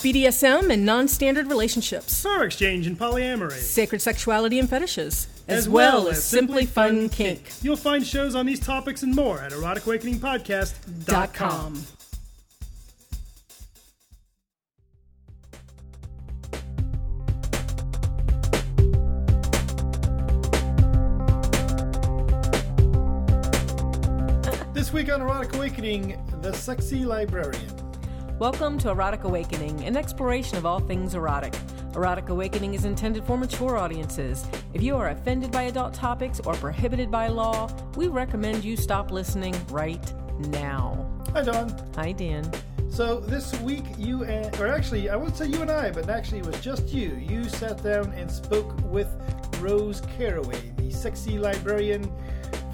BDSM and non standard relationships, Power exchange and polyamory, sacred sexuality and fetishes, as, well, as simply fun kink. You'll find shows on these topics and more at eroticawakeningpodcast.com. Dot com. This week on Erotic Awakening, The Sexy Librarian. Welcome to Erotic Awakening, an exploration of all things erotic. Erotic Awakening is intended for mature audiences. If you are offended by adult topics or prohibited by law, we recommend you stop listening right now. Hi, Dawn. Hi, Dan. So this week, you and, or actually, I wouldn't say you and I, but actually, it was just you. You sat down and spoke with Rose Caraway, the sexy librarian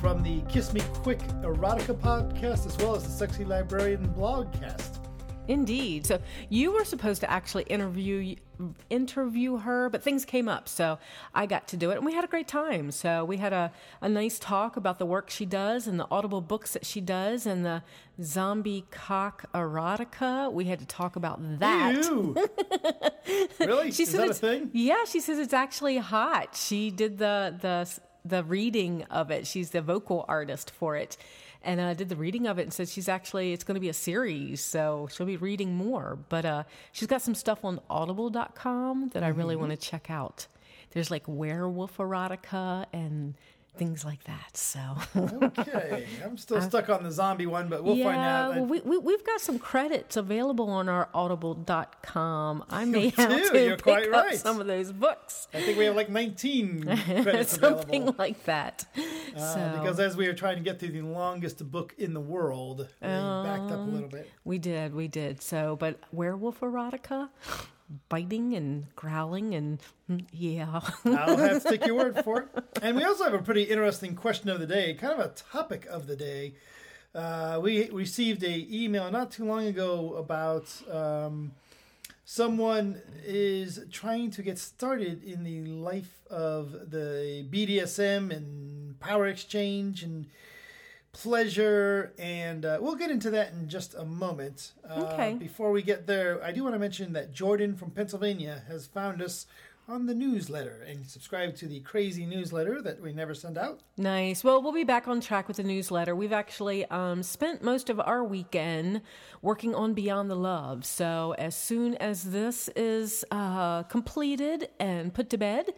from the Kiss Me Quick Erotica podcast, as well as the Sexy Librarian blogcast. Indeed. So you were supposed to actually interview interview her, but things came up, so I got to do it, and we had a great time. So we had a, a nice talk about the work she does and the audible books that she does and the zombie cock erotica. We had to talk about that. Really? She Is said that a thing? Yeah, she says it's actually hot. She did the the the reading of it. She's the vocal artist for it, and uh, did the reading of it and said she's actually it's going to be a series, so she'll be reading more. But uh, she's got some stuff on Audible.com that I really Mm-hmm. want to check out. There's like werewolf erotica and things like that. So Okay. I'm still stuck on the zombie one, but we'll yeah, find out. well, we, we, we've got some credits available on our Audible.com. I may have to you're pick up right. some of those books. I think we have like 19 credits something available. like that. Uh, so because as we were trying to get through the longest book in the world, we backed up a little bit. we did, we did. So, but werewolf erotica, biting and growling and mm, yeah. I'll have to take your word for it. And we also have a pretty interesting question of the day, kind of a topic of the day. Uh, we received a email not too long ago about um, someone is trying to get started in the life of the BDSM and power exchange and pleasure and uh, we'll get into that in just a moment uh, Okay. before we get there i do want to mention that jordan from pennsylvania has found us on the newsletter and subscribe to the crazy newsletter that we never send out Nice. Well, we'll be back on track with the newsletter. We've actually um, spent most of our weekend working on Beyond the Love. So, as soon as this is uh, completed and put to bed,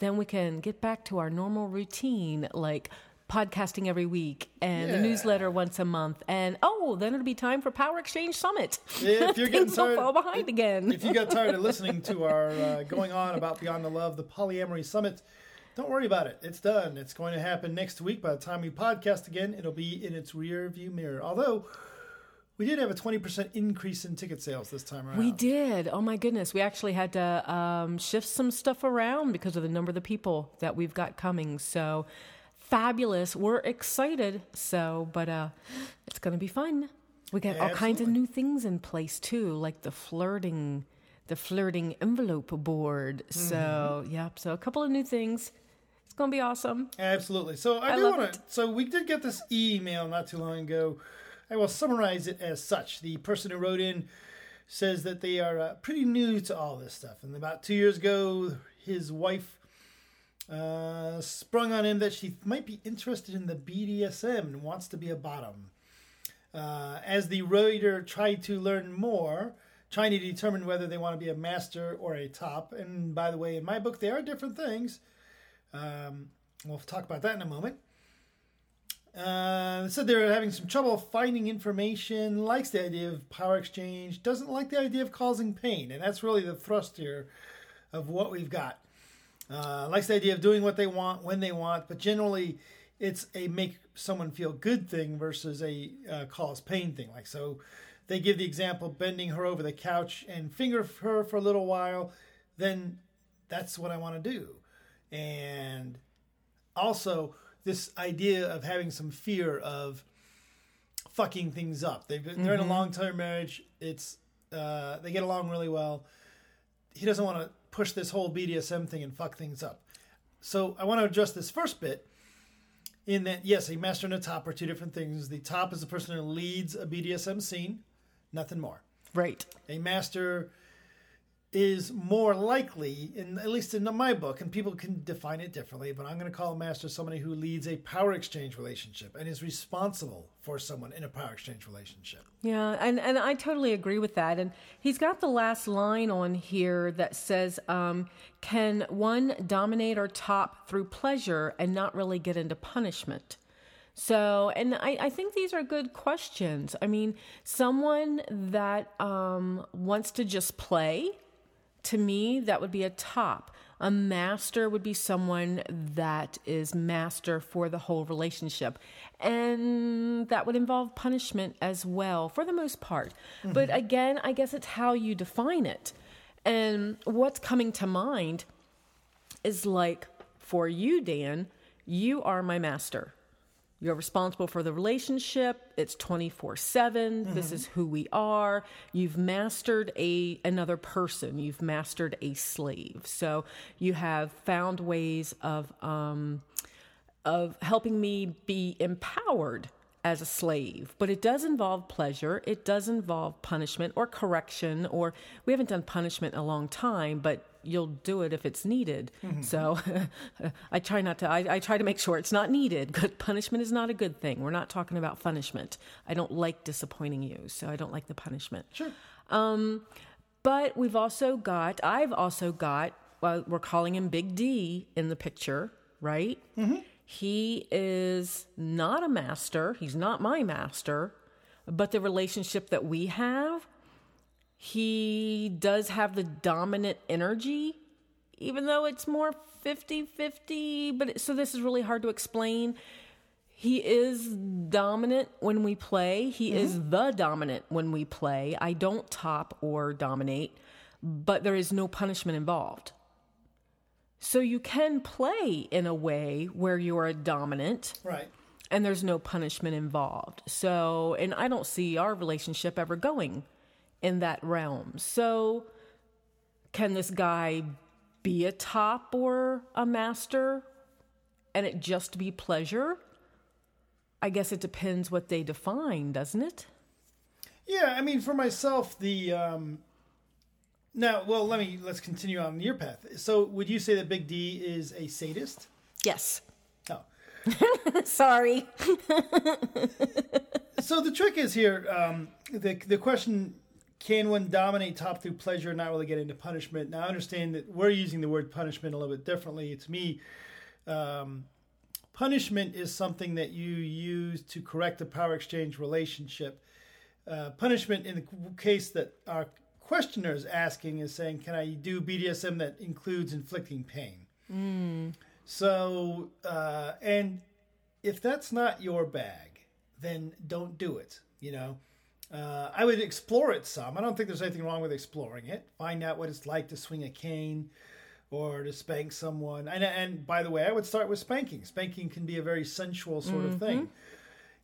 then we can get back to our normal routine, like podcasting every week and the Yeah. newsletter once a month. And oh, then it'll be time for Power Exchange Summit. if you're getting tired fall behind again. if you got tired of listening to our uh, going on about beyond the love the polyamory summit don't worry about it it's done it's going to happen next week by the time we podcast again it'll be in its rear view mirror although we did have a 20% increase in ticket sales this time around We did. Oh my goodness. We actually had to um, shift some stuff around because of the number of the people that we've got coming. So fabulous. We're excited. So, but uh, it's going to be fun. We got all kinds of new things in place too, like the flirting, the flirting envelope board. So, Mm-hmm. yep. So a couple of new things. It's going to be awesome. Absolutely. So I, I do want to. So we did get this email not too long ago. I will summarize it as such. The person who wrote in says that they are uh, pretty new to all this stuff, and about two years ago, his wife uh, sprung on him that she might be interested in the BDSM and wants to be a bottom. Uh, as the writer tried to learn more, trying to determine whether they want to be a master or a top, and by the way, in my book, they are different things. Um, we'll talk about that in a moment. Uh, said they're having some trouble finding information, likes the idea of power exchange, doesn't like the idea of causing pain, and that's really the thrust here of what we've got. Uh, likes the idea of doing what they want when they want, but generally it's a make someone feel good thing versus a uh, cause pain thing. Like so, they give the example bending her over the couch and finger her for a little while, then that's what I want to do. And also this idea of having some fear of fucking things up. They've been, they're in a long term marriage. It's uh, they get along really well. He doesn't want to push this whole BDSM thing and fuck things up. So I want to address this first bit in that yes, a master and a top are two different things. The top is the person who leads a BDSM scene, nothing more. Right. A master is more likely, in at least in my book, and people can define it differently, but I'm going to call a master somebody who leads a power exchange relationship and is responsible for someone in a power exchange relationship. Yeah, and, and I totally agree with that. And he's got the last line on here that says, um, Can one dominate or top through pleasure and not really get into punishment? So, and I, I think these are good questions. I mean, someone that um, wants to just play to me, that would be a top. A master would be someone that is master for the whole relationship. And that would involve punishment as well, for the most part. Mm-hmm. But again, I guess it's how you define it. And what's coming to mind is like, for you, Dan, you are my master. You're responsible for the relationship. It's 24 7. Mm-hmm. This is who we are. You've mastered a another person. You've mastered a slave. So you have found ways of um, of helping me be empowered as a slave, but it does involve pleasure. It does involve punishment or correction, or we haven't done punishment in a long time, but you'll do it if it's needed. Mm-hmm. So I try not to, I, I, try to make sure it's not needed. Good punishment is not a good thing. We're not talking about punishment. I don't like disappointing you, so I don't like the punishment. Sure. Um, but we've also got, I've also got, well, we're calling him Big D in the picture, right? Mm-hmm. He is not a master. He's not my master. But the relationship that we have, he does have the dominant energy, even though it's more 50 50. But so this is really hard to explain. He is dominant when we play. He mm-hmm. is the dominant when we play. I don't top or dominate, but there is no punishment involved. So you can play in a way where you are a dominant. Right. And there's no punishment involved. So, and I don't see our relationship ever going in that realm. So, can this guy be a top or a master and it just be pleasure? I guess it depends what they define, doesn't it? Yeah, I mean, for myself, the um, now, well, let me let's continue on your path. So, would you say that Big D is a sadist? Yes. Oh. Sorry. so the trick is here. Um, the the question: Can one dominate top through pleasure and not really get into punishment? Now, I understand that we're using the word punishment a little bit differently. To me, um, punishment is something that you use to correct a power exchange relationship. Uh, punishment, in the case that our questioner is asking is saying, can I do BDSM that includes inflicting pain? Mm. So, uh, and if that's not your bag, then don't do it. You know, uh, I would explore it some. I don't think there's anything wrong with exploring it. Find out what it's like to swing a cane or to spank someone. And, and by the way, I would start with spanking. Spanking can be a very sensual sort mm-hmm. of thing.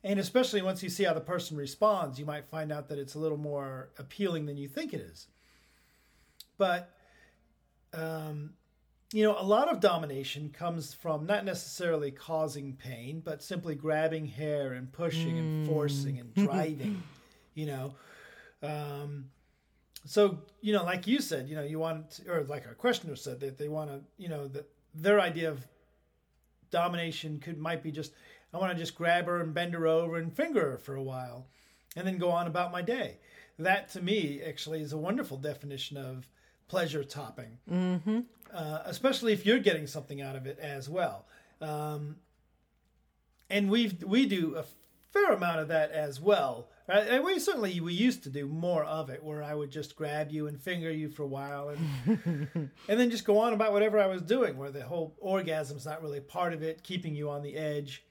And especially once you see how the person responds, you might find out that it's a little more appealing than you think it is. But, um, you know, a lot of domination comes from not necessarily causing pain, but simply grabbing hair and pushing mm. and forcing and driving, you know. Um, so, you know, like you said, you know, you want, or like our questioner said, that they want to, you know, that their idea of domination could might be just I want to just grab her and bend her over and finger her for a while and then go on about my day. That to me actually is a wonderful definition of pleasure topping, mm-hmm. uh, especially if you're getting something out of it as well. Um, and we we do a fair amount of that as well. Right? And we certainly we used to do more of it, where I would just grab you and finger you for a while, and and then just go on about whatever I was doing, where the whole orgasm's not really part of it, keeping you on the edge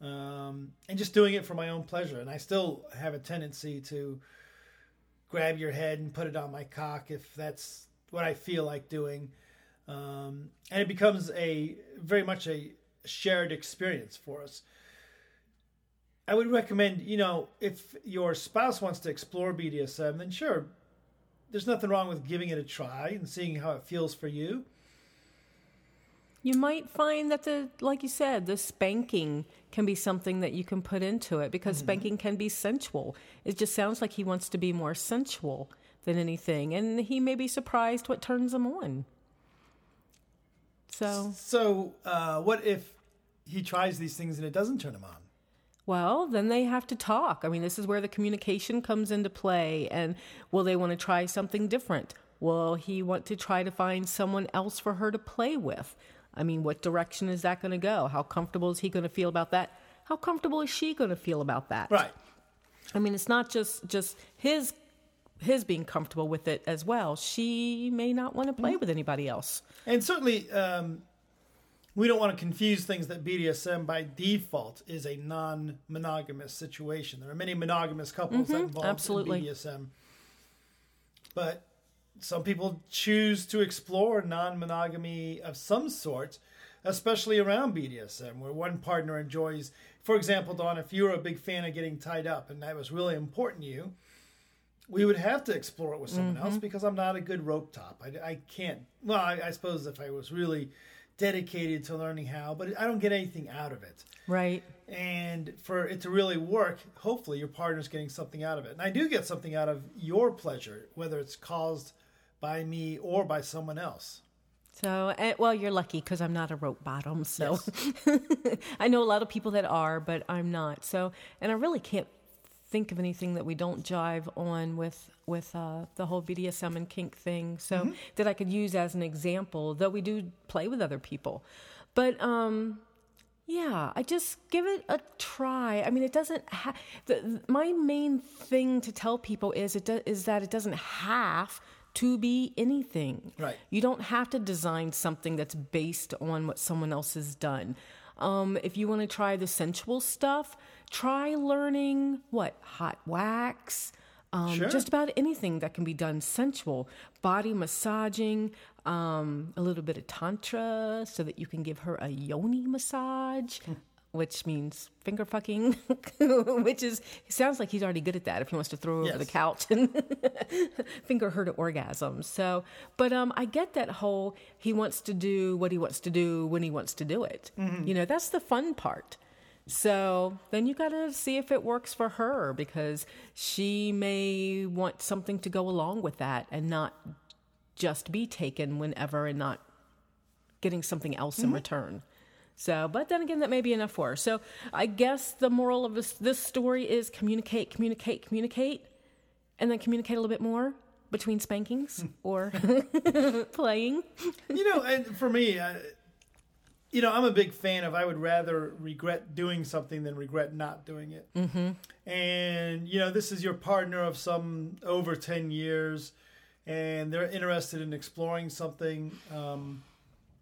um, and just doing it for my own pleasure. And I still have a tendency to grab your head and put it on my cock if that's what I feel like doing. Um, and it becomes a very much a shared experience for us. I would recommend, you know, if your spouse wants to explore BDSM, then sure, there's nothing wrong with giving it a try and seeing how it feels for you. You might find that the, like you said, the spanking can be something that you can put into it because mm-hmm. spanking can be sensual. It just sounds like he wants to be more sensual than anything. And he may be surprised what turns him on. So, So, uh, what if he tries these things and it doesn't turn him on? Well, then they have to talk. I mean, this is where the communication comes into play. And will they want to try something different? Will he want to try to find someone else for her to play with? I mean, what direction is that going to go? How comfortable is he going to feel about that? How comfortable is she going to feel about that? Right. I mean, it's not just just his his being comfortable with it as well. She may not want to play with anybody else. And certainly, um, we don't want to confuse things that BDSM by default is a non monogamous situation. There are many monogamous couples that mm-hmm, involve absolutely. in BDSM. But some people choose to explore non monogamy of some sort, especially around BDSM, where one partner enjoys, for example, Dawn, if you're a big fan of getting tied up and that was really important to you, we would have to explore it with someone else mm-hmm. because I'm not a good rope top. I, I can't, well, I, I suppose if I was really dedicated to learning how, but I don't get anything out of it. Right. And for it to really work, hopefully your partner's getting something out of it. And I do get something out of your pleasure, whether it's caused by me or by someone else. So, eh, well, you're lucky because I'm not a rope bottom. So, I know a lot of people that are, but I'm not. So, and I really can't think of anything that we don't jive on with with uh, the whole BDSM and kink thing. So that I could use as an example, though we do play with other people. But um, yeah, I just give it a try. I mean, it doesn't. Ha- the, my main thing to tell people is it do- is that it doesn't have to be anything. Right. You don't have to design something that's based on what someone else has done. Um, if you want to try the sensual stuff, try learning what hot wax. Um, Sure. Just about anything that can be done sensual, body massaging, um, a little bit of tantra, so that you can give her a yoni massage, which means finger fucking, which is sounds like he's already good at that. If he wants to throw her over the couch and finger her to orgasm. So, but um, I get that whole he wants to do what he wants to do when he wants to do it. You know, that's the fun part. So then you got to see if it works for her because she may want something to go along with that and not just be taken whenever and not getting something else in return. So, but then again, that may be enough for her. So, I guess the moral of this, this story is communicate, communicate, communicate, and then communicate a little bit more between spankings or playing. you know, and for me, uh, you know, I'm a big fan of I would rather regret doing something than regret not doing it. Mm-hmm. And, you know, this is your partner of some over 10 years and they're interested in exploring something. Um,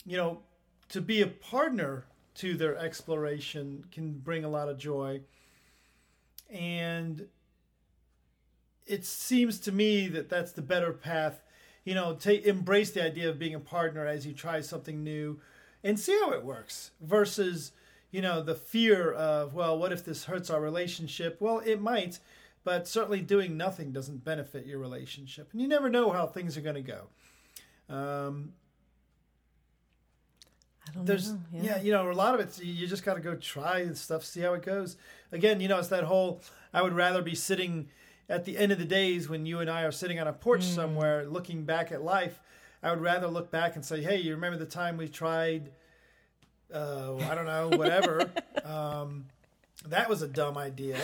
you know, to be a partner to their exploration can bring a lot of joy. And it seems to me that that's the better path. You know, take embrace the idea of being a partner as you try something new and see how it works versus, you know, the fear of, well, what if this hurts our relationship? Well, it might, but certainly doing nothing doesn't benefit your relationship. And you never know how things are going to go. Um, I don't there's know. yeah. you know a lot of it you just got to go try and stuff see how it goes again you know it's that whole i would rather be sitting at the end of the days when you and i are sitting on a porch Mm. somewhere looking back at life i would rather look back and say hey you remember the time we tried uh, i don't know whatever um, that was a dumb idea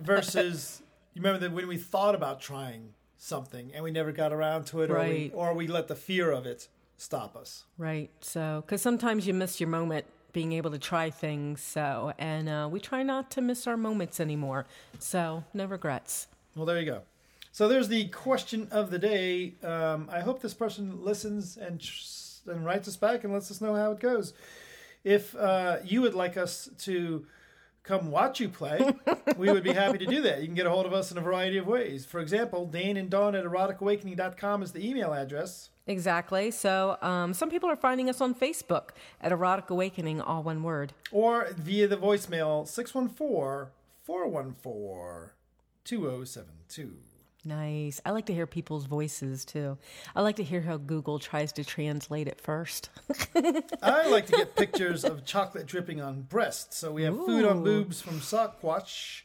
versus you remember that when we thought about trying something and we never got around to it or, we, or we let the fear of it stop us Right. So, because sometimes you miss your moment being able to try things. So, and uh, we try not to miss our moments anymore. So, no regrets. Well, there you go. So there's the question of the day. Um, I hope this person listens and tr- and writes us back and lets us know how it goes. If uh, you would like us to come watch you play, we would be happy to do that. You can get a hold of us in a variety of ways. For example, Dane and Dawn at eroticawakening.com is the email address. Exactly. So, um, some people are finding us on Facebook at Erotic Awakening, all one word. Or via the voicemail 614 414 2072. Nice. I like to hear people's voices too. I like to hear how Google tries to translate it first. I like to get pictures of chocolate dripping on breasts. So we have food on boobs from Sockwatch.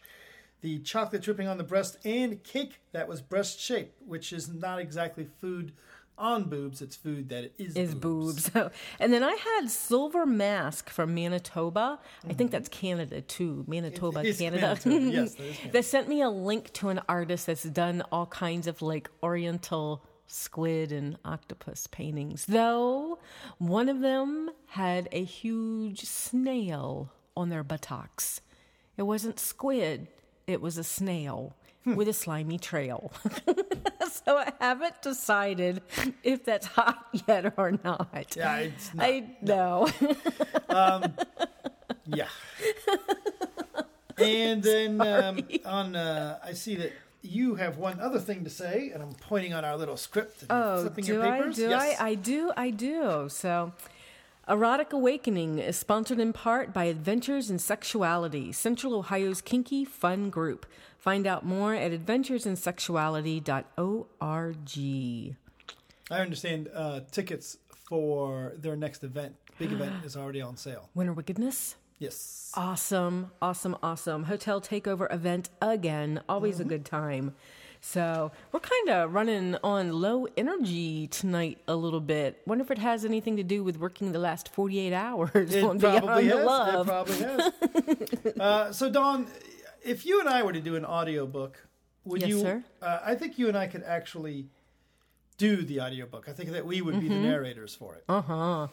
the chocolate dripping on the breast, and cake that was breast shaped, which is not exactly food on boobs. It's food that is is boobs. boobs. and then I had Silver Mask from Manitoba. Mm-hmm. I think that's Canada too. Manitoba, Canada. Manitoba. yes, that is They sent me a link to an artist that's done all kinds of like Oriental squid and octopus paintings. Though one of them had a huge snail on their buttocks. It wasn't squid, it was a snail hmm. with a slimy trail. so I haven't decided if that's hot yet or not. Yeah, it's not. I know. um, yeah. And then um, on, uh, I see that you have one other thing to say, and I'm pointing on our little script. And oh, flipping do your papers. I? Do yes. I? I do. I do. So. Erotic Awakening is sponsored in part by Adventures in Sexuality, Central Ohio's kinky fun group. Find out more at adventuresinsexuality.org. I understand uh, tickets for their next event, big event, is already on sale. Winter Wickedness? Yes. Awesome, awesome, awesome. Hotel takeover event again. Always mm-hmm. a good time. So we're kind of running on low energy tonight a little bit. Wonder if it has anything to do with working the last 48 hours it on probably has. Love. It probably has. uh, so, Dawn, if you and I were to do an audiobook, would yes, you? Sir? Uh, I think you and I could actually do the audiobook. I think that we would mm-hmm. be the mm-hmm. narrators for it. Uh huh.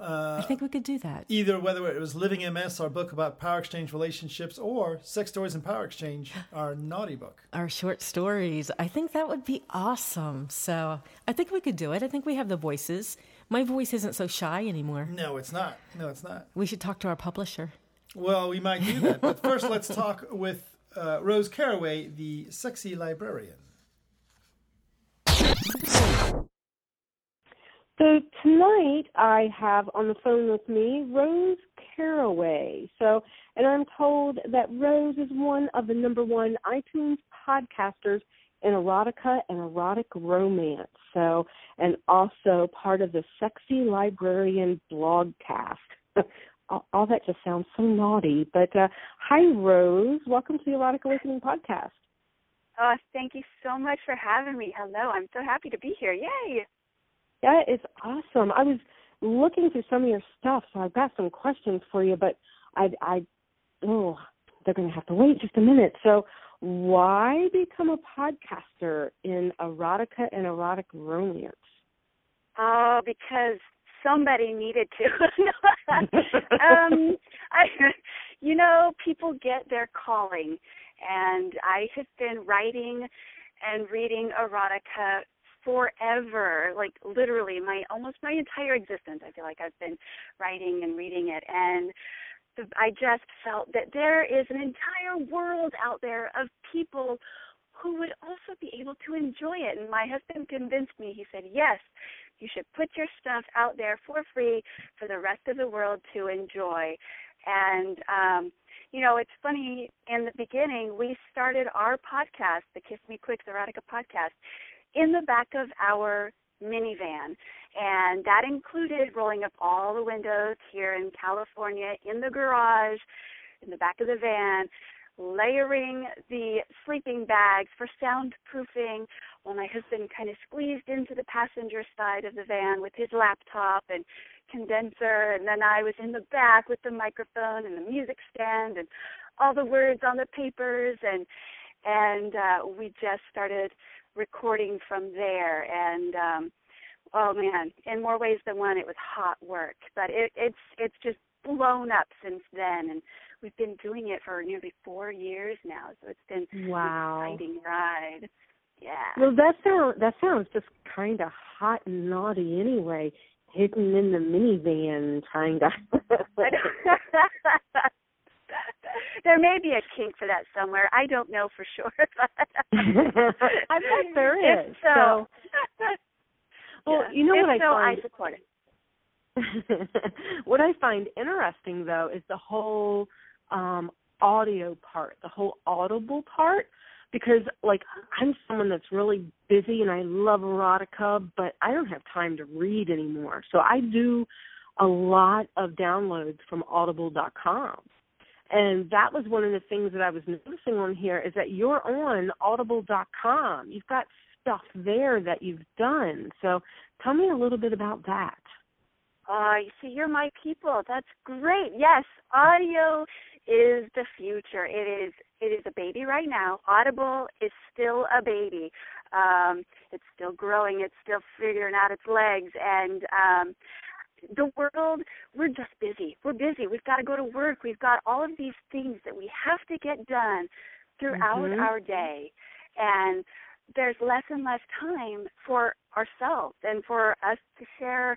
Uh, I think we could do that. Either whether it was Living MS, our book about power exchange relationships, or Sex Stories and Power Exchange, our naughty book. Our short stories. I think that would be awesome. So I think we could do it. I think we have the voices. My voice isn't so shy anymore. No, it's not. No, it's not. We should talk to our publisher. Well, we might do that. but first, let's talk with uh, Rose Caraway, the sexy librarian. So tonight I have on the phone with me Rose Caraway. So, and I'm told that Rose is one of the number one iTunes podcasters in erotica and erotic romance. So, and also part of the Sexy Librarian blogcast. all, all that just sounds so naughty. But uh, hi, Rose. Welcome to the Erotic Awakening podcast. Oh, thank you so much for having me. Hello, I'm so happy to be here. Yay! That is awesome. I was looking through some of your stuff, so I've got some questions for you, but I, I, oh, they're going to have to wait just a minute. So, why become a podcaster in erotica and erotic romance? Oh, because somebody needed to. um, I, you know, people get their calling, and I have been writing and reading erotica forever, like literally my almost my entire existence. I feel like I've been writing and reading it, and I just felt that there is an entire world out there of people who would also be able to enjoy it. And my husband convinced me. He said, "Yes, you should put your stuff out there for free for the rest of the world to enjoy." And um you know, it's funny in the beginning we started our podcast, the Kiss Me Quick Erotica podcast in the back of our minivan. And that included rolling up all the windows here in California in the garage, in the back of the van, layering the sleeping bags for soundproofing while my husband kind of squeezed into the passenger side of the van with his laptop and condenser and then I was in the back with the microphone and the music stand and all the words on the papers and and uh we just started recording from there. And um oh man in more ways than one it was hot work. But it it's it's just blown up since then. And we've been doing it for nearly four years now. So it's been wow. an exciting ride. Yeah. Well that sounds that sounds just kind of hot and naughty anyway hidden in the minivan trying to there may be a kink for that somewhere. I don't know for sure. I bet there is. If so, so well, yeah. you know if what I so, find. I support it. what I find interesting though is the whole um audio part, the whole audible part because like I'm someone that's really busy and I love erotica, but I don't have time to read anymore. So I do a lot of downloads from audible.com And that was one of the things that I was noticing on here is that you're on audible.com. You've got stuff there that you've done. So tell me a little bit about that. Uh, you see, you're my people. That's great. Yes, audio is the future. It is it is a baby right now. Audible is still a baby. Um, it's still growing. It's still figuring out its legs, and um, the world. We're just busy. We're busy. We've got to go to work. We've got all of these things that we have to get done throughout mm-hmm. our day, and there's less and less time for ourselves and for us to share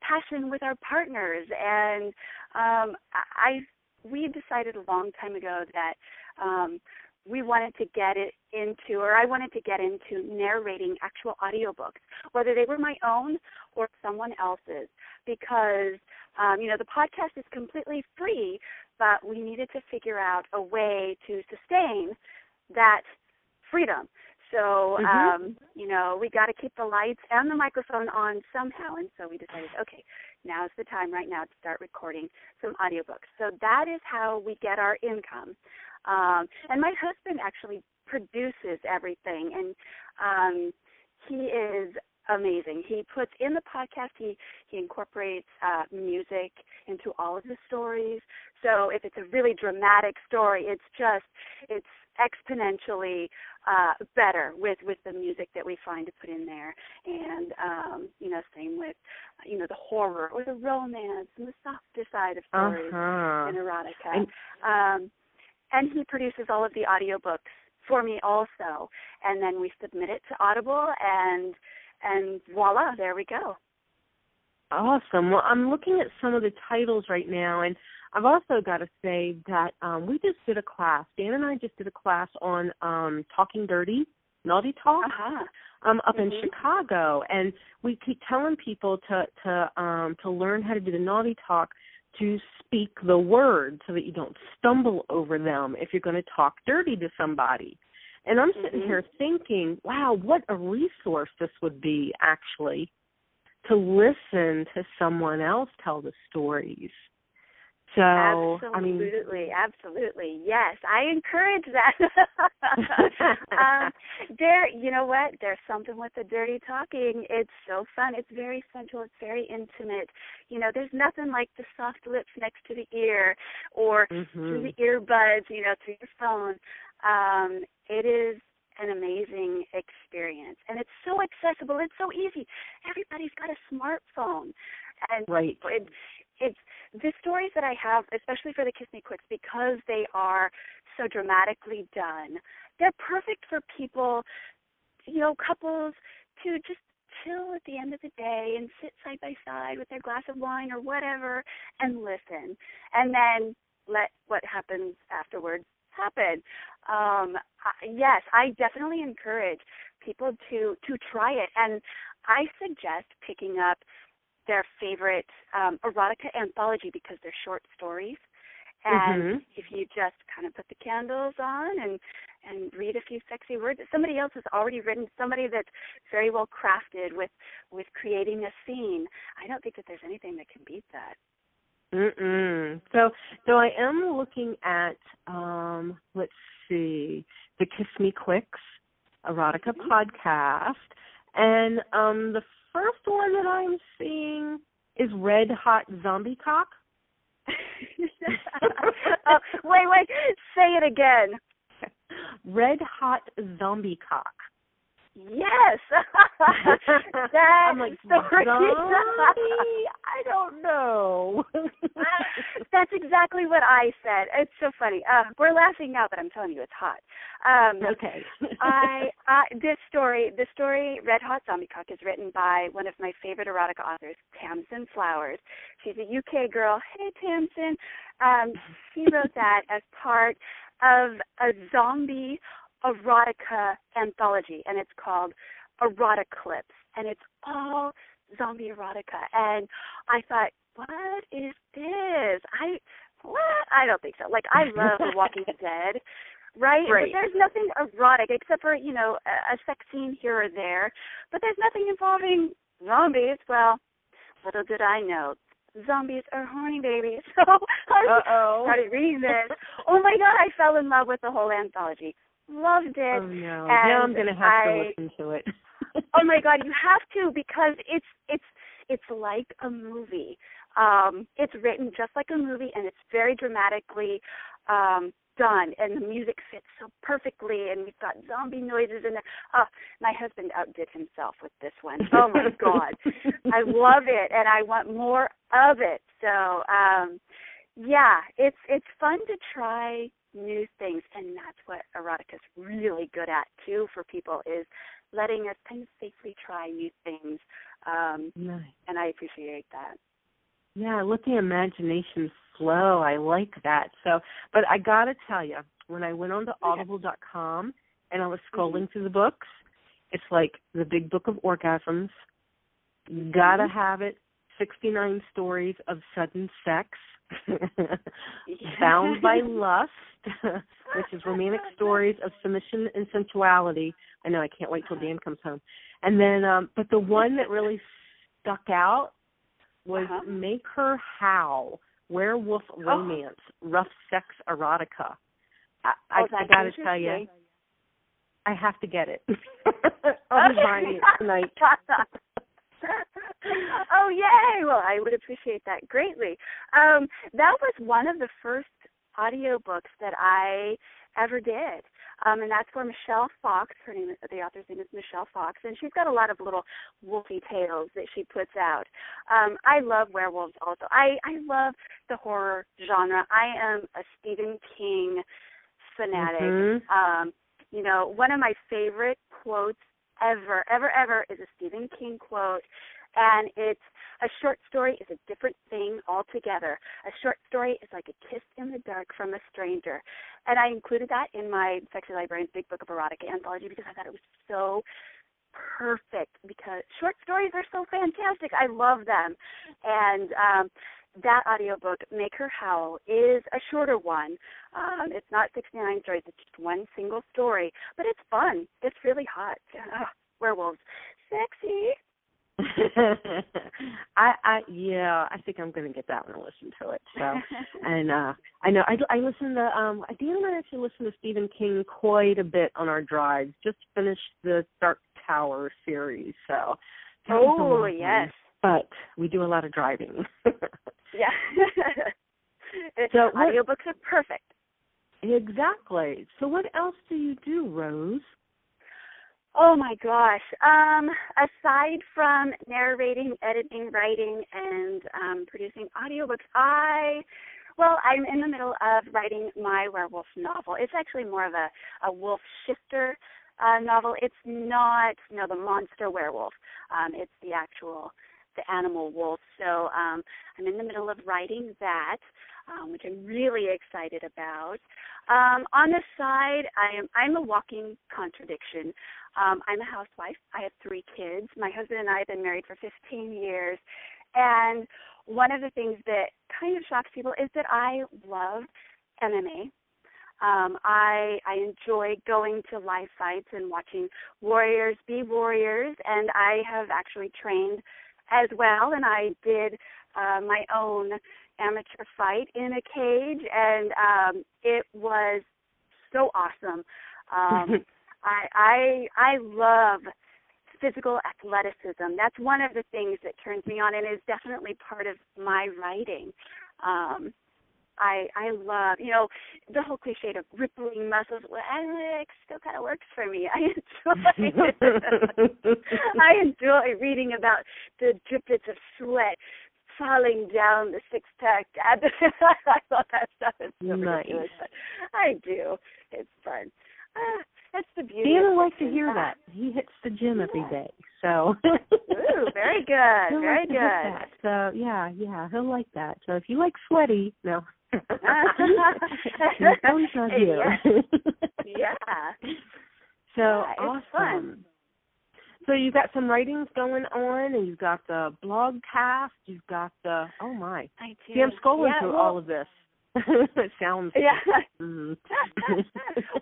passion with our partners. And um, I, we decided a long time ago that um, we wanted to get it into, or I wanted to get into narrating actual audiobooks, whether they were my own or someone else's, because um, you know the podcast is completely free, but we needed to figure out a way to sustain that freedom. So, mm-hmm. um, you know, we got to keep the lights and the microphone on somehow. And so we decided, okay, now's the time right now to start recording some audiobooks. So that is how we get our income. Um, and my husband actually produces everything, and um, he is amazing. He puts in the podcast. He he incorporates uh, music into all of the stories. So if it's a really dramatic story, it's just it's exponentially uh, better with with the music that we find to put in there, and um, you know, same with you know the horror or the romance and the softer side of stories uh-huh. and erotica. And, um, and he produces all of the audiobooks for me also, and then we submit it to Audible, and and voila, there we go. Awesome. Well, I'm looking at some of the titles right now, and I've also got to say that um, we just did a class. Dan and I just did a class on um, talking dirty, naughty talk, uh-huh. um, up mm-hmm. in Chicago, and we keep telling people to to um, to learn how to do the naughty talk, to speak the words so that you don't stumble over them if you're going to talk dirty to somebody. And I'm sitting mm-hmm. here thinking, wow, what a resource this would be actually to listen to someone else tell the stories so absolutely, I mean, absolutely, yes, I encourage that. um, there, you know what? There's something with the dirty talking. It's so fun. It's very sensual. It's very intimate. You know, there's nothing like the soft lips next to the ear or mm-hmm. through the earbuds. You know, through your phone. Um, it is an amazing experience, and it's so accessible. It's so easy. Everybody's got a smartphone, and right. it, it's the stories that I have, especially for the Kiss Me Quicks, because they are so dramatically done. They're perfect for people, you know, couples to just chill at the end of the day and sit side by side with their glass of wine or whatever and listen, and then let what happens afterwards happen. Um, yes, I definitely encourage people to to try it, and I suggest picking up their favorite um, erotica anthology because they're short stories. And mm-hmm. if you just kind of put the candles on and and read a few sexy words, somebody else has already written somebody that's very well crafted with with creating a scene. I don't think that there's anything that can beat that. Mm-mm. So, so I am looking at um, let's see, the Kiss Me Quicks erotica mm-hmm. podcast, and um, the first one that I'm seeing is Red Hot Zombie Cock. oh, wait, wait, say it again. Red Hot Zombie Cock. Yes. that I'm like, story. I don't know. That's exactly what I said. It's so funny. Uh, we're laughing now, but I'm telling you, it's hot. Um, okay. I, I this story, the story Red Hot Zombie Cock is written by one of my favorite erotica authors, Tamsin Flowers. She's a UK girl. Hey, Tamsin. Um, she wrote that as part of a zombie erotica anthology, and it's called Erotic Clips, and it's all zombie erotica. And I thought, what is this? I what? I don't think so. Like I love The Walking Dead, right? right? But there's nothing erotic except for you know a, a sex scene here or there. But there's nothing involving zombies. Well, little did I know, zombies are horny babies. So I Uh-oh. started reading this. Oh my god, I fell in love with the whole anthology. Loved it. Oh no! Now I'm gonna have I- to listen to it. oh my god, you have to because it's it's it's like a movie. Um, it's written just like a movie, and it's very dramatically um, done, and the music fits so perfectly, and we've got zombie noises and. Oh, my husband outdid himself with this one. Oh my god, I love it, and I want more of it. So, um, yeah, it's it's fun to try new things, and that's what erotica's really good at too for people is letting us kind of safely try new things. Um, nice. and I appreciate that. Yeah, let the imagination flow. I like that. So, but I gotta tell you, when I went on to Audible.com and I was scrolling through the books, it's like the Big Book of Orgasms. Gotta have it. Sixty-nine stories of sudden sex. Bound by Lust, which is romantic stories of submission and sensuality. I know I can't wait till Dan comes home. And then, um but the one that really stuck out was Uh-huh. Make Her Howl, Werewolf Romance, Rough Sex Erotica. I, I, Oh, I that's gotta tell you. I have to get it. I'll be buying it tonight. oh yay! Well, I would appreciate that greatly. Um, that was one of the first audiobooks that I ever did. Um, and that's for Michelle Fox. Her name, the author's name is Michelle Fox, and she's got a lot of little wolfy tales that she puts out. Um, I love werewolves. Also, I I love the horror genre. I am a Stephen King fanatic. Mhm. Um, you know, one of my favorite quotes ever, ever, ever is a Stephen King quote, and it's a short story is a different thing altogether. A short story is like a kiss in the dark from a stranger. And I included that in my Sexy Librarian's Big Book of Erotica anthology because I thought it was so perfect because short stories are so fantastic. I love them. And um that audiobook, Make Her Howl, is a shorter one. Um, it's not 69 stories, it's just one single story, but it's fun. It's really hot. Ugh, werewolves. Sexy. I I yeah, I think I'm gonna get that one and listen to it. So and uh I know I I listen to um I Dan and I actually listen to Stephen King quite a bit on our drives. Just finished the Dark Tower series, so that was a oh, yes. But we do a lot of driving. Yeah. So Audiobooks are perfect. exactly. So what else do you do, Rose? Oh my gosh. Um, aside from narrating, editing, writing, and um, producing audiobooks, I well, I'm in the middle of writing my werewolf novel. It's actually more of a, a wolf shifter uh, novel. It's not, you know, the monster werewolf. Um, it's the actual, the animal wolf. So um, I'm in the middle of writing that, um, which I'm really excited about. Um, on the side, I am I'm a walking contradiction. Um, I'm a housewife. I have three kids. My husband and I have been married for 15 years, and one of the things that kind of shocks people is that I love MMA. Um, I I enjoy going to live fights and watching warriors be warriors, and I have actually trained as well. And I did uh, my own amateur fight in a cage, and um, it was so awesome. Um, I I I love physical athleticism. That's one of the things that turns me on and is definitely part of my writing. Um I I love, you know, the whole cliche of rippling muscles. Well, it still kind of works for me. I enjoy. I enjoy reading about the driplets of sweat falling down the six pack. I thought that stuff is so Nice. ridiculous. But I do. It's fun. Ah, that's the beauty. Dan of would like to hear Ah. that. He hits the gym every day, so. Ooh, very good, He'll very like good. So yeah, yeah, he'll like that. So if you like sweaty, no. Not you. Yeah. So Yeah, awesome. fun. So you've got some writings going on, and you've got the blog cast. You've got the oh my. I do. See, I'm scrolling yeah, through well, all of this. It sounds yeah. Mm-hmm.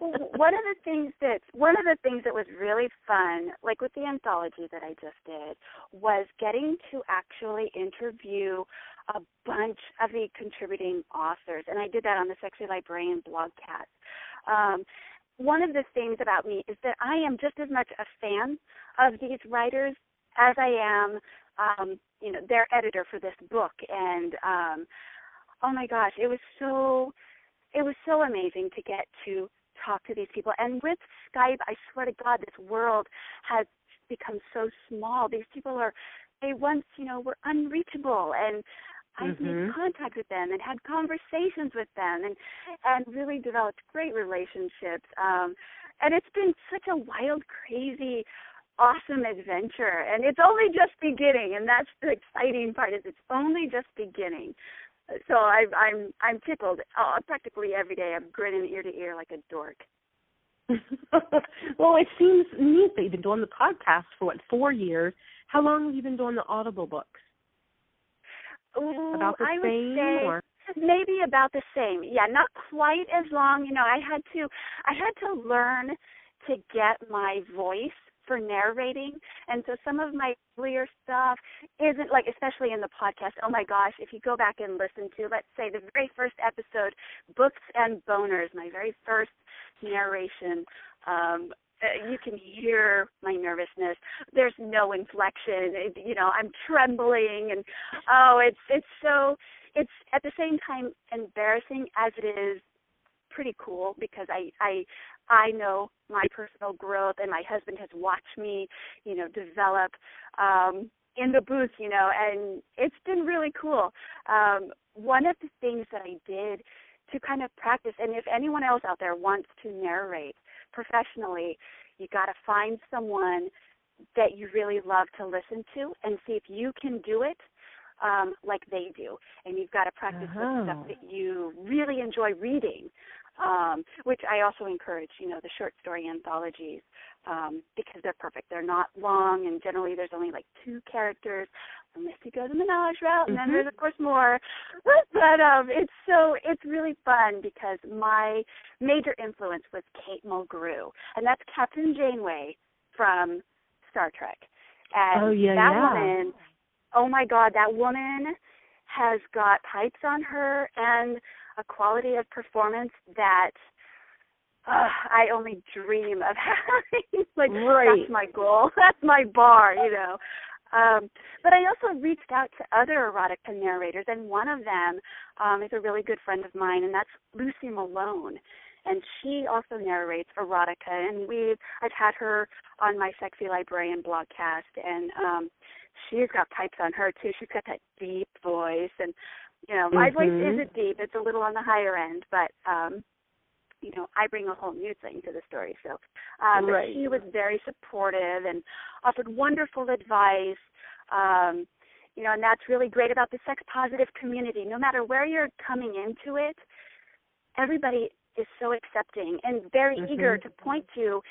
one of the things that one of the things that was really fun, like with the anthology that I just did, was getting to actually interview a bunch of the contributing authors, and I did that on the Sexy Librarian blogcast. Um, one of the things about me is that I am just as much a fan of these writers as I am, um, you know, their editor for this book. And um, oh my gosh, it was so, it was so amazing to get to talk to these people. And with Skype, I swear to God, this world has become so small. These people are, they once, you know, were unreachable, and I've Mhm. made contact with them and had conversations with them and and really developed great relationships. Um and it's been such a wild, crazy, awesome adventure and it's only just beginning and that's the exciting part is it's only just beginning. So I I'm I'm tickled. Uh, practically every day I'm grinning ear to ear like a dork. well, it seems neat that you've been doing the podcast for what four years. How long have you been doing the Audible books? Ooh, About the I same, or maybe about the same. Yeah, not quite as long. You know, I had to I had to learn to get my voice for narrating. And so some of my earlier stuff isn't like especially in the podcast. Oh my gosh, if you go back and listen to let's say the very first episode, Books and Boners, my very first narration, um uh, you can hear my nervousness. There's no inflection. It, you know, I'm trembling, and oh, it's it's so it's at the same time embarrassing as it is pretty cool because I I I know my personal growth, and my husband has watched me, you know, develop um, in the booth, you know, and it's been really cool. Um, one of the things that I did to kind of practice, and if anyone else out there wants to narrate professionally, you got to find someone that you really love to listen to and see if you can do it um, like they do. And you've got to practice Uh-huh. with stuff that you really enjoy reading, um, which I also encourage, you know, the short story anthologies um, because they're perfect. They're not long, and generally there's only like two characters, unless you go the menage route, and then Mhm. there's of course more. But um, it's so it's really fun because my major influence was Kate Mulgrew, and that's Captain Janeway from Star Trek. And Oh, yeah, that yeah. woman, oh my God, that woman has got pipes on her and a quality of performance that uh, I only dream of having. like Right. that's my goal. That's my bar, you know. Um, but I also reached out to other erotica narrators, and one of them um, is a really good friend of mine, and that's Lucy Malone. And she also narrates erotica, and we've I've had her on my Sexy Librarian blogcast, and um, she's got pipes on her too. She's got that deep voice, and you know my voice Mhm. isn't deep; it's a little on the higher end, but um, you know I bring a whole new thing to the story. So, but Right. she was very supportive and offered wonderful advice. Um, you know, and that's really great about the sex positive community. No matter where you're coming into it, everybody is so accepting and very Mhm. eager to point you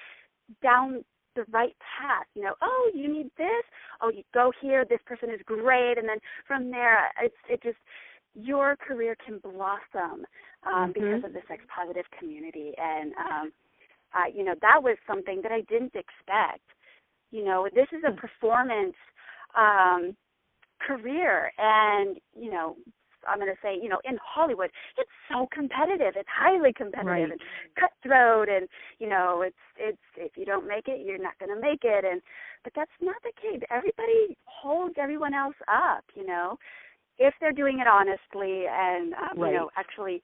down the right path. You know, oh, you need this. Oh, you go here. This person is great, and then from there, it's it just your career can blossom um, Mhm. because of the sex positive community. And um, uh, you know, that was something that I didn't expect. You know, this is a performance um, career, and you know, I'm going to say, you know, in Hollywood, it's so competitive. It's highly competitive Right. and cutthroat, and you know, it's it's if you don't make it, you're not going to make it. And but that's not the case. Everybody holds everyone else up. You know, if they're doing it honestly and um, Right. you know actually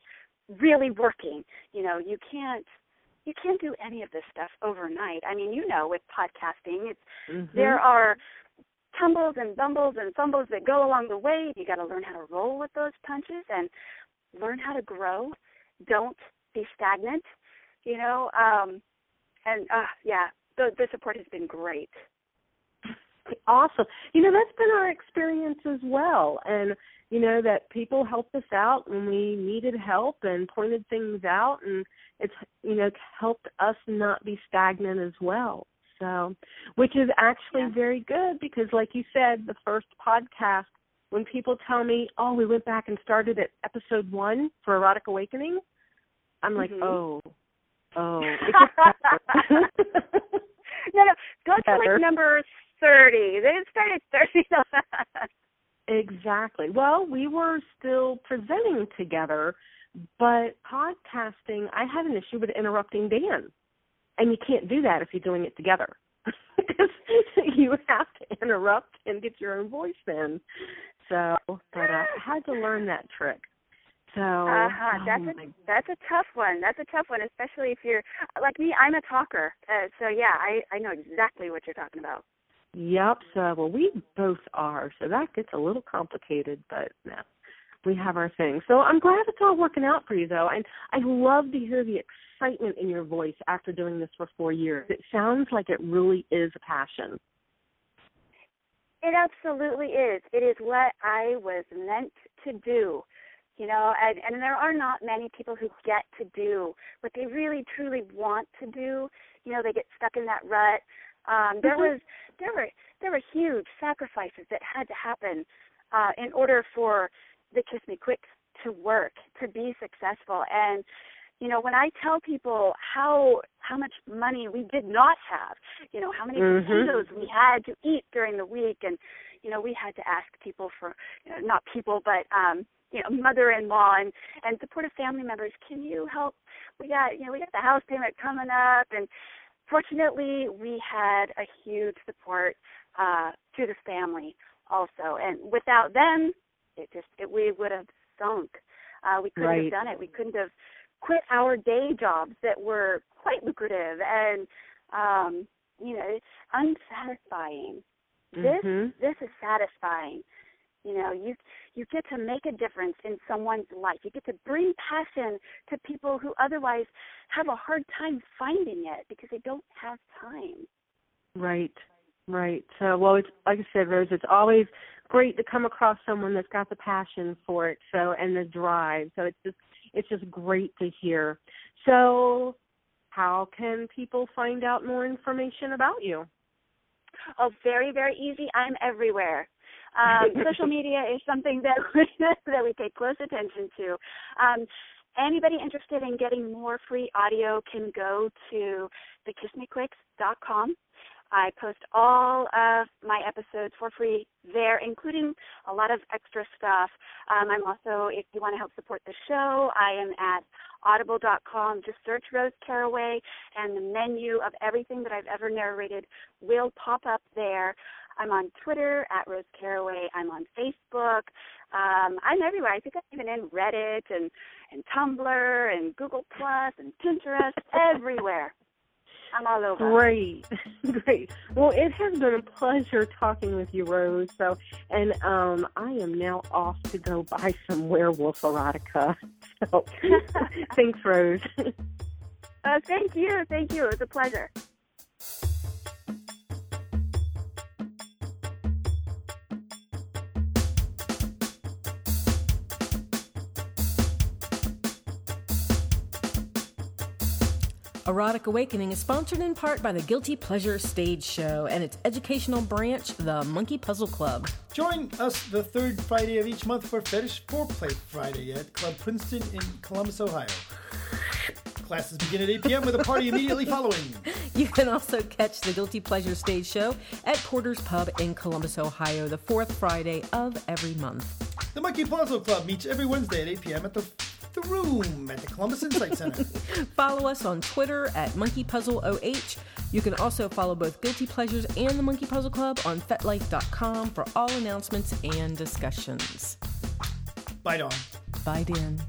really working. You know, you can't you can't do any of this stuff overnight. I mean, you know, with podcasting, it's Mhm. there are tumbles and bumbles and fumbles that go along the way. You got to learn how to roll with those punches and learn how to grow. Don't be stagnant. You know, um, and uh, yeah, the the support has been great. Awesome. You know, that's been our experience as well. And, you know, that people helped us out when we needed help and pointed things out and it's you know, helped us not be stagnant as well. So which is actually Yeah. very good because like you said, the first podcast when people tell me, "Oh, we went back and started at episode one for Erotic Awakening," I'm like, Mhm. "Oh, oh." it gets better. no, no, go to like number thirty. They didn't start at thirty. Exactly. Well, we were still presenting together, but podcasting, I had an issue with interrupting Dan. And you can't do that if you're doing it together. Because you have to interrupt and get your own voice in. So, but uh, I had to learn that trick. So, Uh-huh. oh That's my a that's a tough one. That's a tough one, especially if you're like me. I'm a talker, uh, so yeah, I I know exactly what you're talking about. Yep. So, well, we both are. So that gets a little complicated, but no, we have our thing. So I'm glad it's all working out for you, though. And I love to hear the excitement in your voice after doing this for four years. It sounds like it really is a passion. It absolutely is. It is what I was meant to do. You know, and, and there are not many people who get to do what they really truly want to do. You know, they get stuck in that rut. Um, there Mhm. was there were there were huge sacrifices that had to happen uh, in order for the Kiss Me Quick to work, to be successful. And you know, when I tell people how how much money we did not have, you know, how many Mhm. potatoes we had to eat during the week, and you know, we had to ask people for, you know, not people, but um, you know, mother-in-law and and supportive family members, can you help? We got, you know, we got the house payment coming up, and fortunately, we had a huge support uh, through the family also, and without them, it just it, we would have sunk. Uh, we couldn't Right. have done it. We couldn't have quit our day jobs that were quite lucrative and um, you know unsatisfying. This Mhm. this is satisfying. You know, you you get to make a difference in someone's life. You get to bring passion to people who otherwise have a hard time finding it because they don't have time. Right. Right. So, well, it's like I said, Rose. It's always great to come across someone that's got the passion for it. So, and the drive. So, it's just it's just great to hear. So, how can people find out more information about you? Oh, very, very easy. I'm everywhere. Um, social media is something that we, that we pay close attention to. Um, anybody interested in getting more free audio can go to thekissmequicks.com. I post all of my episodes for free there, including a lot of extra stuff. Um, I'm also, if you want to help support the show, I am at audible.com. Just search Rose Caraway, and the menu of everything that I've ever narrated will pop up there. I'm on Twitter at Rose Caraway. I'm on Facebook. Um, I'm everywhere. I think I'm even in Reddit and and Tumblr and Google Plus and Pinterest. everywhere. I'm all over. Great, great. Well, it has been a pleasure talking with you, Rose. So, and um, I am now off to go buy some werewolf erotica. So, thanks, Rose. Uh, thank you. Thank you. It was a pleasure. Erotic Awakening is sponsored in part by the Guilty Pleasure Stage Show and its educational branch, the Monkey Puzzle Club. Join us the third Friday of each month for Fetish Foreplay Friday at Club Princeton in Columbus, Ohio. Classes begin at 8 p.m. with a party immediately following. You can also catch the Guilty Pleasure Stage Show at Porter's Pub in Columbus, Ohio, the fourth Friday of every month. The Monkey Puzzle Club meets every Wednesday at 8 p.m. at the, the Room at the Columbus Insight Center. Follow us on Twitter at MonkeyPuzzleOH. You can also follow both Guilty Pleasures and the Monkey Puzzle Club on FetLife.com for all announcements and discussions. Bye, Dawn. Bye, Dan.